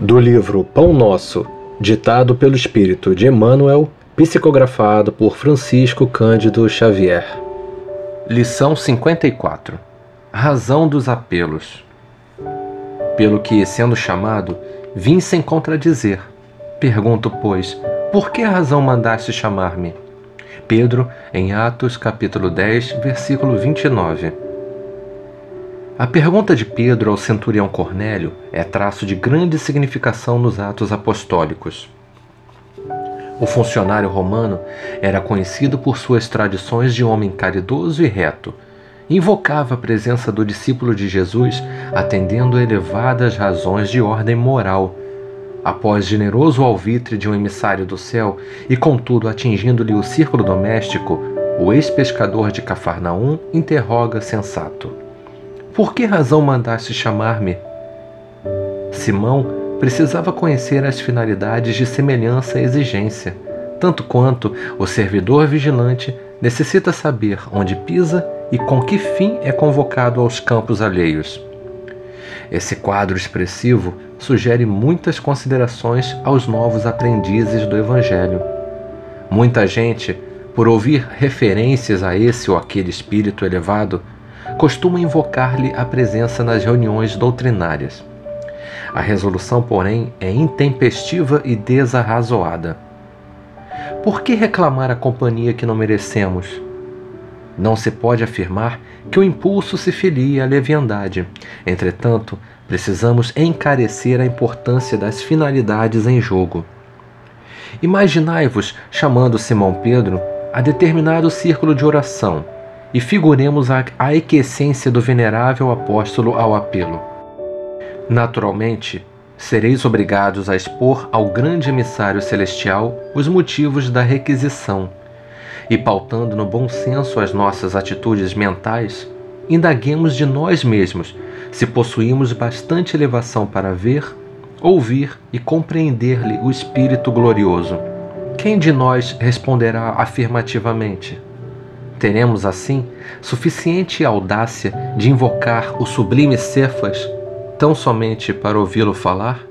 Do livro Pão Nosso, ditado pelo Espírito de Emmanuel, psicografado por Francisco Cândido Xavier. Lição 54 Razão dos apelos. Pelo que, sendo chamado, vim sem contradizer. Pergunto, pois, por que razão mandaste chamar-me? Pedro, em Atos, capítulo 10, versículo 29. A pergunta de Pedro ao centurião Cornélio é traço de grande significação nos atos apostólicos. O funcionário romano era conhecido por suas tradições de homem caridoso e reto. Invocava a presença do discípulo de Jesus, atendendo a elevadas razões de ordem moral. Após generoso alvitre de um emissário do céu e, contudo, atingindo-lhe o círculo doméstico, o ex-pescador de Cafarnaum interroga sensato. Por que razão mandaste chamar-me? Simão precisava conhecer as finalidades de semelhança exigência, tanto quanto o servidor vigilante necessita saber onde pisa e com que fim é convocado aos campos alheios. Esse quadro expressivo sugere muitas considerações aos novos aprendizes do Evangelho. Muita gente, por ouvir referências a esse ou aquele espírito elevado, costuma invocar-lhe a presença nas reuniões doutrinárias. A resolução, porém, é intempestiva e desarrazoada. Por que reclamar a companhia que não merecemos? Não se pode afirmar que o impulso se filie à leviandade. Entretanto, precisamos encarecer a importância das finalidades em jogo. Imaginai-vos chamando Simão Pedro a determinado círculo de oração e figuremos a, a equescência do venerável apóstolo ao apelo. Naturalmente, sereis obrigados a expor ao grande emissário celestial os motivos da requisição, e pautando no bom senso as nossas atitudes mentais, indaguemos de nós mesmos se possuímos bastante elevação para ver, ouvir e compreender-lhe o Espírito glorioso. Quem de nós responderá afirmativamente? Teremos, assim, suficiente audácia de invocar o sublime Cefas tão somente para ouvi-lo falar?